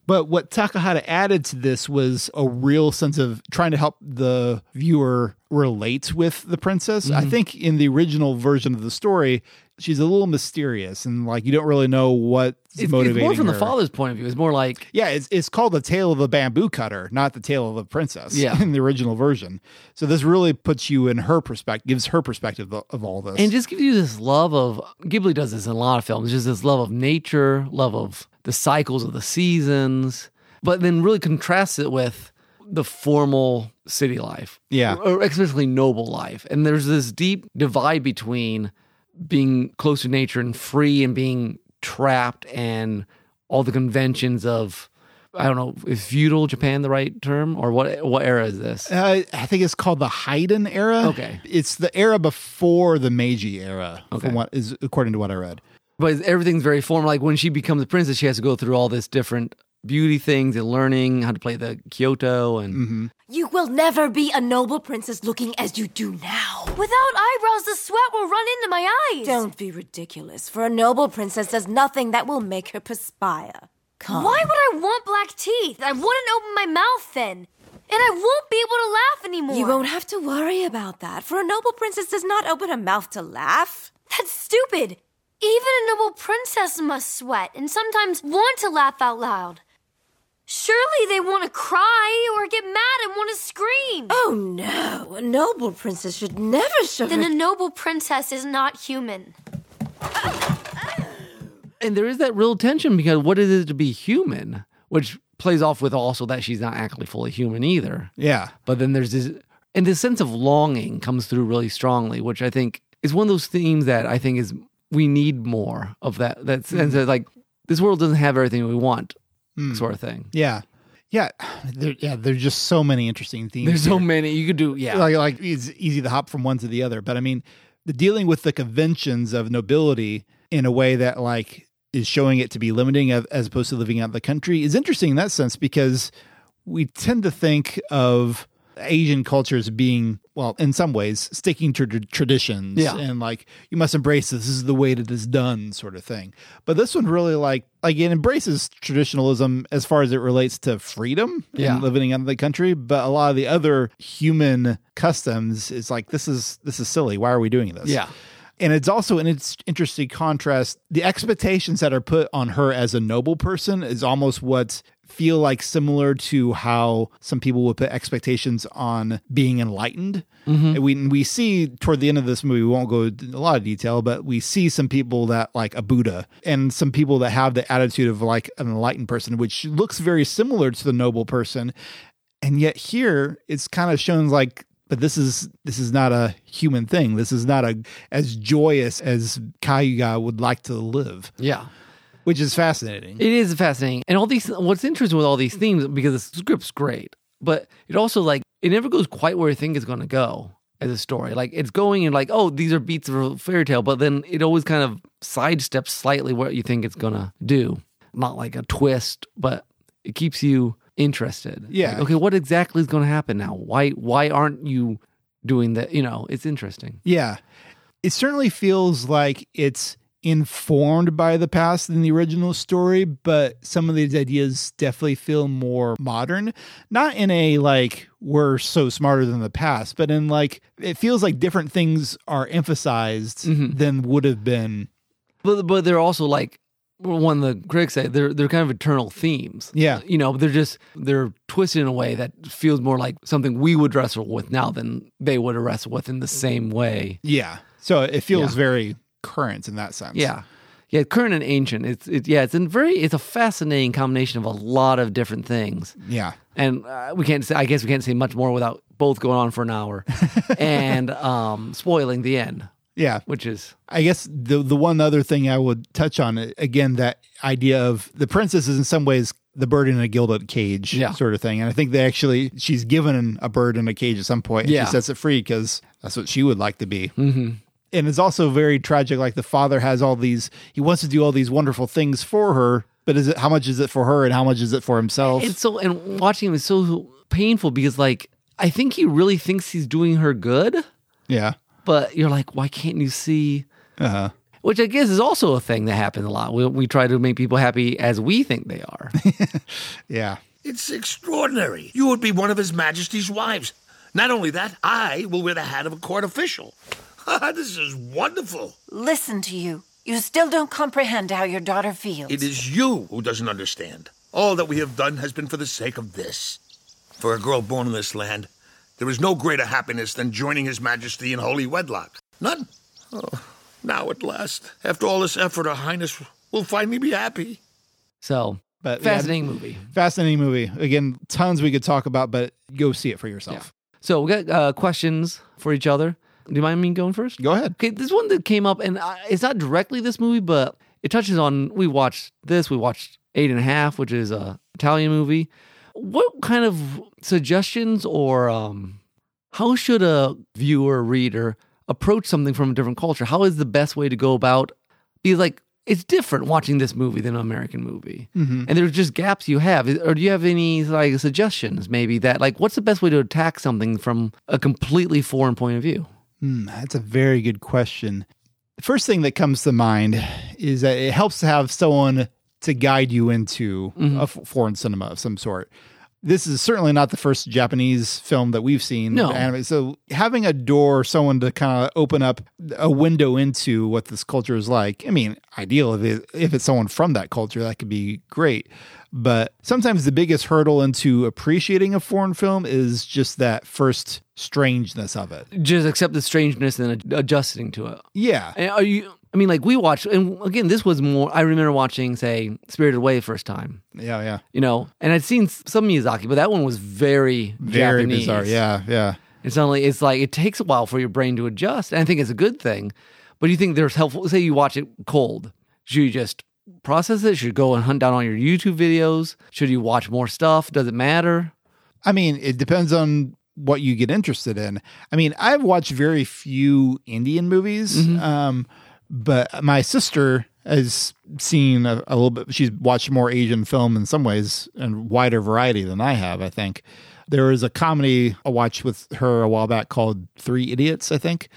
But what Takahata added to this was a real sense of trying to help the viewer relate with the princess. Mm-hmm. I think in the original version of the story, she's a little mysterious and like you don't really know what's It's, it's motivating more from her. the father's point of view. It's more like Yeah, it's it's called the tale of the bamboo cutter, not the tale of the princess. Yeah. in the original version. So this really puts you in her perspective, gives her perspective of, of all this. and just gives you this love of Ghibli does this in a lot of films. Just this love of nature, love of the cycles of the seasons, but then really contrasts it with the formal city life. Yeah. or especially noble life. And there's this deep divide between being close to nature and free and being trapped and all the conventions of I don't know, is feudal Japan the right term or what what era is this? Uh, I think it's called the Heian era. Okay. it's the era before the Meiji era. Okay. what is according to what I read. But everything's very formal. Like when she becomes a princess, she has to go through all this different beauty things and learning how to play the koto and Mm-hmm. You will never be a noble princess looking as you do now. Without eyebrows, the sweat will run into my eyes. Don't be ridiculous, for a noble princess does nothing that will make her perspire. Come. Why would I want black teeth? I wouldn't open my mouth then. And I won't be able to laugh anymore. You won't have to worry about that, for a noble princess does not open her mouth to laugh. That's stupid. Even a noble princess must sweat and sometimes want to laugh out loud. Surely they want to cry or get mad and want to scream. Oh no, a noble princess should never show Then her- a noble princess is not human. and there is that real tension because what is it to be human, which plays off with also that she's not actually fully human either. Yeah, But then there's this, and this sense of longing comes through really strongly, which I think is one of those themes that I think is we need more of that. That sense that like this world doesn't have everything we want. Hmm. sort of thing. Yeah. Yeah. There, yeah. There's just so many interesting themes. There's so many you could do. Yeah, Like, like it's easy to hop from one to the other. But I mean, the dealing with the conventions of nobility in a way that like is showing it to be limiting as, as opposed to living out the country is interesting in that sense because we tend to think of Asian cultures being, well, in some ways, sticking to tr- traditions Yeah. and like you must embrace this. This is the way that it's done, sort of thing. But this one really like like it embraces traditionalism as far as it relates to freedom Yeah. and living out of the country. But a lot of the other human customs is like this is this is silly. Why are we doing this? yeah, And it's also an its interesting contrast. The expectations that are put on her as a noble person is almost what feel like similar to how some people would put expectations on being enlightened. And we we see toward the end of this movie, we won't go into a lot of detail, but we see some people that like a Buddha and some people that have the attitude of like an enlightened person, which looks very similar to the noble person. And yet here it's kind of shown like but this is this is not a human thing. This is not a as joyous as Kaguya would like to live, yeah. Which is fascinating. It is fascinating, and all these. What's interesting with all these themes because the script's great, but it also like it never goes quite where you think it's going to go as a story. Like it's going and like, oh, these are beats of a fairy tale, but then it always kind of sidesteps slightly what you think it's going to do. Not like a twist, but it keeps you interested. Yeah. Like, okay, what exactly is going to happen now? Why why aren't you doing that? You know, it's interesting. Yeah. It certainly feels like it's informed by the past than the original story, but some of these ideas definitely feel more modern. Not in a like we're so smarter than the past, but in like it feels like different things are emphasized mm-hmm. than would have been. But but they're also like one the critics say they're they're kind of eternal themes. Yeah. You know, they're just they're twisted in a way that feels more like something we would wrestle with now than they would wrestle with in the same way. Yeah. So it feels Yeah. very current in that sense. Yeah. Yeah, current and ancient. It's it, yeah, it's a very it's a fascinating combination of a lot of different things. Yeah. And uh, we can't say I guess we can't say much more without both going on for an hour and um spoiling the end, Yeah. which is I guess the the one other thing I would touch on again that idea of the princess is in some ways the bird in a gilded cage Yeah. sort of thing, and I think they actually she's given a bird in a cage at some point. And Yeah. she sets it free because that's what she would like to be. Mm-hmm. And it's also very tragic. Like the father has all these, he wants to do all these wonderful things for her, but is it how much is it for her and how much is it for himself? It's so and watching him is so painful because like I think he really thinks he's doing her good, yeah. but you're like, why can't you see? Uh huh. Which I guess is also a thing that happens a lot. We we try to make people happy as we think they are. Yeah. It's extraordinary. You would be one of His Majesty's wives. Not only that, I will wear the hat of a court official. this is wonderful. Listen to you. You still don't comprehend how your daughter feels. It is you who doesn't understand. All that we have done has been for the sake of this. For a girl born in this land, there is no greater happiness than joining His Majesty in holy wedlock. None. Oh, now at last, after all this effort, Her Highness will finally be happy. So But yeah, fascinating movie. Fascinating movie. Again, tons we could talk about, but go see it for yourself. So we got uh, questions for each other. Do you mind me going first? Go ahead. Okay, this one that came up, and I, it's not directly this movie, but it touches on. We watched this. We watched Eight and a Half, which is a Italian movie. What kind of suggestions or um, how should a viewer, reader approach something from a different culture? How is the best way to go about? Because like it's different watching this movie than an American movie, and there's just gaps you have. Or do you have any like suggestions? Maybe that like what's the best way to attack something from a completely foreign point of view? Hmm, that's a very good question. The first thing that comes to mind is that it helps to have someone to guide you into Mm-hmm. a foreign cinema of some sort. This is certainly not the first Japanese film that we've seen. No. anime. So having a door, someone to kind of open up a window into what this culture is like. I mean, ideal if it, if it's someone from that culture, that could be great. But sometimes the biggest hurdle into appreciating a foreign film is just that first strangeness of it. just accept the strangeness and ad- adjusting to it. Yeah. And are you? I mean, like we watched, and again, this was more. I remember watching, say, Spirited Away first time. Yeah, yeah. You know, and I'd seen some Miyazaki, but that one was very Very Japanese. bizarre. Yeah, yeah. And suddenly, it's like it takes a while for your brain to adjust. And I think it's a good thing. But you think there's helpful? Say you watch it cold, should you just process it? Should you go and hunt down all your YouTube videos? Should you watch more stuff? Does it matter? I mean, it depends on what you get interested in. I mean, I've watched very few Indian movies, um, but my sister has seen a, a little bit. She's watched more Asian film in some ways and wider variety than I have. I think there was a comedy I watched with her a while back called Three Idiots. I think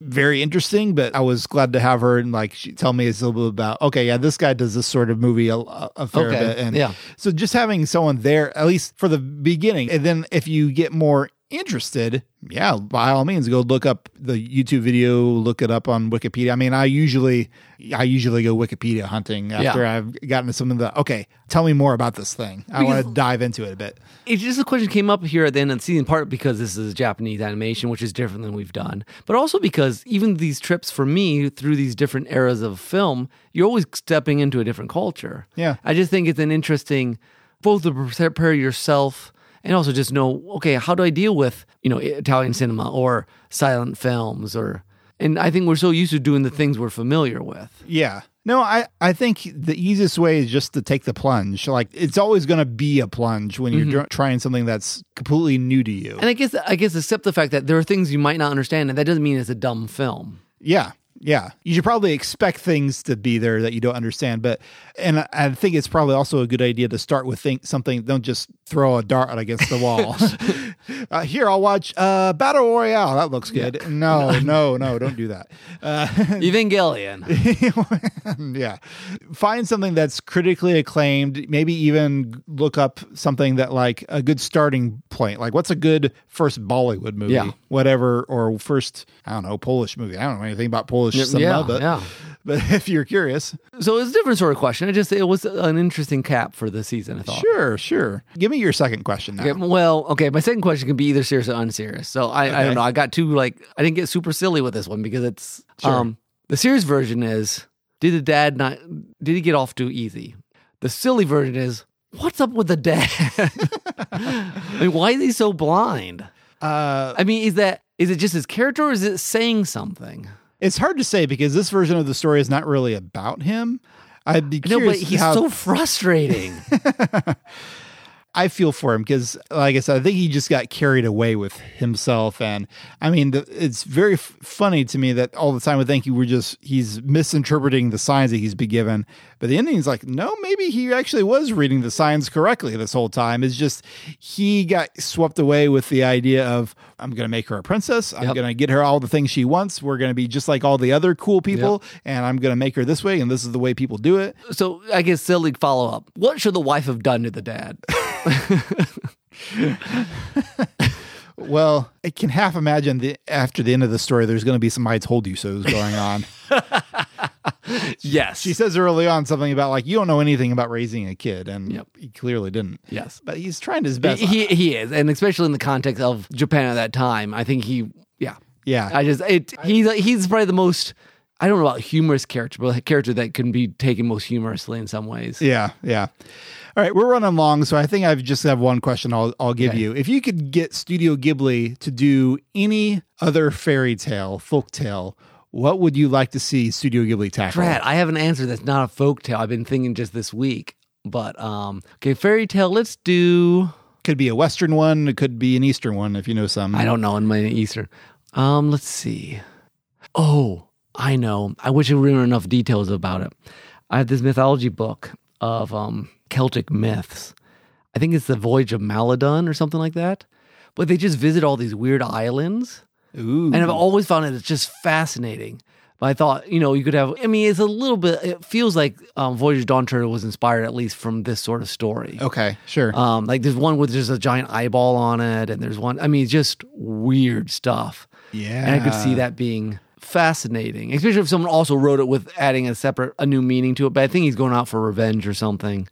very interesting, but I was glad to have her and like she tell me a little bit about okay, yeah, this guy does this sort of movie a, a fair Okay, bit, and yeah. so just having someone there at least for the beginning, and then if you get more interested, yeah, by all means, go look up the YouTube video, look it up on Wikipedia. I mean, I usually I usually go Wikipedia hunting after Yeah. I've gotten to something that okay, tell me more about this thing. I want to dive into it a bit. It's just a question came up here at the end of the season, part because this is Japanese animation, which is different than we've done, but also because even these trips for me through these different eras of film, you're always stepping into a different culture. Yeah. I just think it's an interesting, both to prepare yourself and also just know, okay, how do I deal with, you know, Italian cinema or silent films or, and I think we're so used to doing the things we're familiar with. Yeah. No, I, I think the easiest way is just to take the plunge. Like it's always going to be a plunge when you're mm-hmm. dr- trying something that's completely new to you. And I guess, I guess accept the fact that there are things you might not understand and that doesn't mean it's a dumb film. Yeah. Yeah. You should probably expect things to be there that you don't understand. But, and I- I think it's probably also a good idea to start with think something, don't just throw a dart against the wall. uh, here, I'll watch uh, Battle Royale. That looks good. No, no, no, don't do that. Uh, Evangelion. yeah. Find something that's critically acclaimed. Maybe even look up something that like a good starting point. Like what's a good first Bollywood movie? Yeah. Whatever, or first, I don't know, Polish movie. I don't know anything about Polish cinema, yeah, but, yeah. But if you're curious, So it's a different sort of question. It just it was an interesting cap for the season. I thought. sure, sure. Give me your second question now. Okay, well, okay. My second question can be either serious or unserious. So I, I don't know. I got too like I didn't get super silly with this one because it's Sure. um the serious version is did the dad not did he get off too easy? The silly version is what's up with the dad? I mean, why is he so blind? Uh, I mean, is that is it just his character or is it saying something? It's hard to say because this version of the story is not really about him. I'd be curious. No, but he's how- so frustrating. I feel for him because, like I said, I think he just got carried away with himself. And I mean, the, it's very f- funny to me that all the time I think he were just, he's misinterpreting the signs that he's been given. But the ending's like, no, maybe he actually was reading the signs correctly this whole time. It's just he got swept away with the idea of, I'm going to make her a princess. I'm Yep. going to get her all the things she wants. We're going to be just like all the other cool people. And I'm going to make her this way. And this is the way people do it. so I guess silly follow up. What should the wife have done to the dad? Well, I can half imagine the after the end of the story, there's going to be some "I told you so"s going on. yes. she says early on something about like you don't know anything about raising a kid, and Yep. he clearly didn't. Yes. but he's trying his best. He, he he is, and especially in the context of Japan at that time, I think he, yeah, yeah, I just it he's he's probably the most I don't know about humorous character, but a character that can be taken most humorously in some ways. yeah, yeah. All right, we're running long, so I think I just have one question. I'll I'll give Okay. you. If you could get Studio Ghibli to do any other fairy tale, folk tale, what would you like to see Studio Ghibli tackle? Brad, I have an answer that's not a folk tale. I've been thinking just this week, but um, okay, fairy tale. Let's do. Could be a Western one. It could be an Eastern one if you know some. I don't know in my Eastern. Um, let's see. Oh, I know. I wish I remember enough details about it. I have this mythology book of um Celtic myths. I think it's the Voyage of Maildun or something like that. But they just visit all these weird islands. Ooh. And I've always found it just fascinating. But I thought, you know, you could have, I mean, it's a little bit, it feels like um, Voyage of Dawn Treader was inspired at least from this sort of story. Okay, sure. Um, like there's one with just a giant eyeball on it, and there's one, I mean, just weird stuff. yeah. And I could see that being fascinating, especially if someone also wrote it with adding a separate, a new meaning to it. But I think he's going out for revenge or something.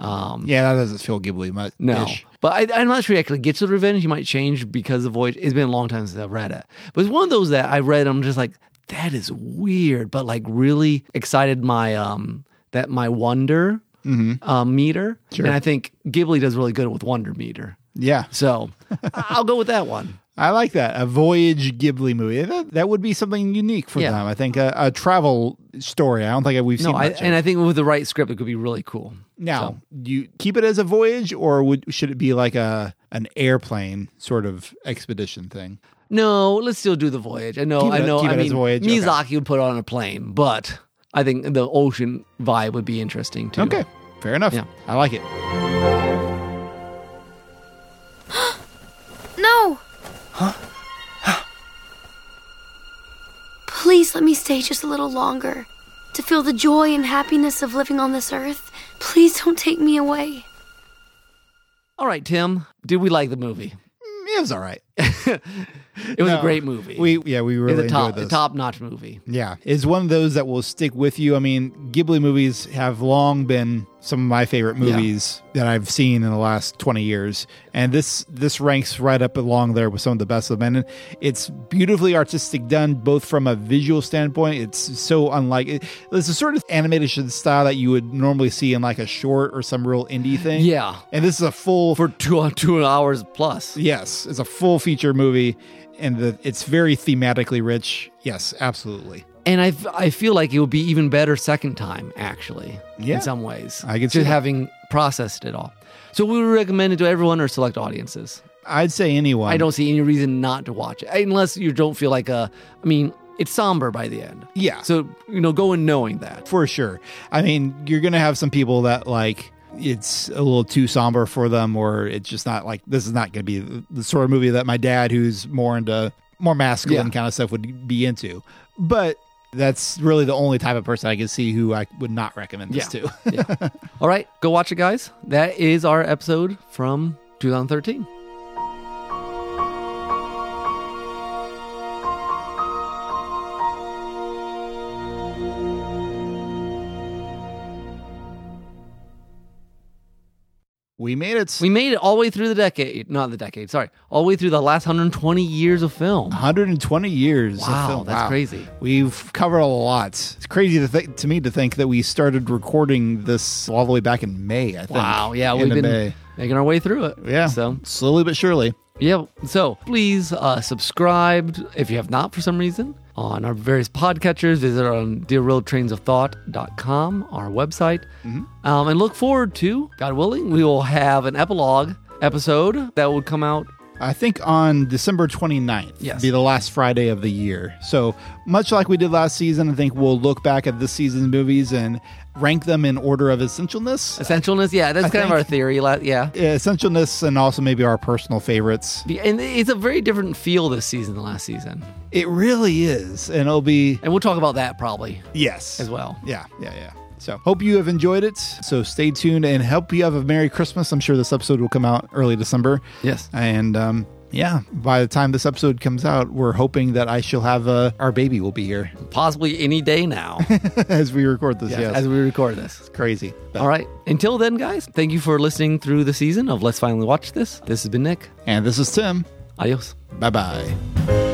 Um, Yeah, that doesn't feel Ghibli much. no, but I, I'm not sure he actually gets to the revenge. He might change because of Voyage. It's been a long time since I've read it, but it's one of those that I read. I'm just like, that is weird, but like really excited my um that my wonder um, meter. Sure. And I think Ghibli does really good with wonder meter. Yeah. So I'll go with that one. I like that. A voyage Ghibli movie. That, that would be something unique for Yeah. them. I think a, a travel story. I don't think we've No, seen I, and I think with the right script, it could be really cool. Now, do you keep it as a voyage, or would should it be like a an airplane sort of expedition thing? No, let's still do the voyage. I know, it- I know. I mean, voyage, okay. Miyazaki would put on a plane, but I think the ocean vibe would be interesting too. Okay, fair enough. Yeah. I like it. Stay just a little longer to feel the joy and happiness of living on this earth. Please don't take me away. All right, Tim. Did we like the movie? Mm, it was all right. It was No, a great movie. We yeah, we really it's a top, enjoyed this. top notch movie. Yeah, it's one of those that will stick with you. I mean, Ghibli movies have long been some of my favorite Yeah. movies that I've seen in the last 20 years. And this this ranks right up along there with some of the best of them. And it's beautifully artistic done both from a visual standpoint. It's so unlike it, it's the sort of animation style that you would normally see in like a short or some real indie thing. Yeah, And this is a full for two two hours plus. Yes, it's a full feature movie and the, it's very thematically rich. Yes, absolutely. And I, I feel like it would be even better second time, actually. Yeah. In some ways. I can see Just having processed it all. So we would recommend it to everyone or select audiences. I'd say anyone. I don't see any reason not to watch it. Unless you don't feel like a. I mean, it's somber by the end. Yeah. So, you know, go in knowing that. for sure. I mean, you're going to have some people that like it's a little too somber for them, or it's just not like this is not going to be the, sort of movie that my dad, who's more into more masculine Yeah. kind of stuff, would be into. But that's really the only type of person I can see who I would not recommend this Yeah. to. yeah. All right. Go watch it, guys. That is our episode from 2013. We made it. We made it all the way through the decade. Not the decade, sorry. All the way through the last 120 years of film. 120 years. of Wow, film. that's crazy. We've covered a lot. It's crazy to think to me to think that we started recording this all the way back in May. I think. Wow. Yeah. End We've been May. making our way through it. Yeah. So slowly but surely. Yeah. So please uh, subscribe if you have not for some reason on our various podcatchers. Visit on dearroadtrainsofthought.com, our website. Mm-hmm. Um, and look forward to, God willing, we will have an epilogue episode that would come out. I think on December 29th, Yes. be the last Friday of the year. So, much like we did last season, I think we'll look back at this season's movies and rank them in order of essentialness. Essentialness. Yeah, that's I kind of our theory. Yeah. Yeah, Essentialness and also maybe our personal favorites. And it's a very different feel this season than last season. It really is. And it'll be, And we'll talk about that probably yes. as well. Yeah, yeah, yeah. So, hope you have enjoyed it. So, stay tuned and hope you have a Merry Christmas. I'm sure this episode will come out early December. Yes. And, um, yeah, by the time this episode comes out, we're hoping that I shall have uh, our baby will be here Possibly any day now as we record this. yes, yes. as we record this. It's crazy. But- All right. Until then, guys, thank you for listening through the season of Let's Finally Watch This. This has been Nick. And this is Tim. Adios. Bye bye.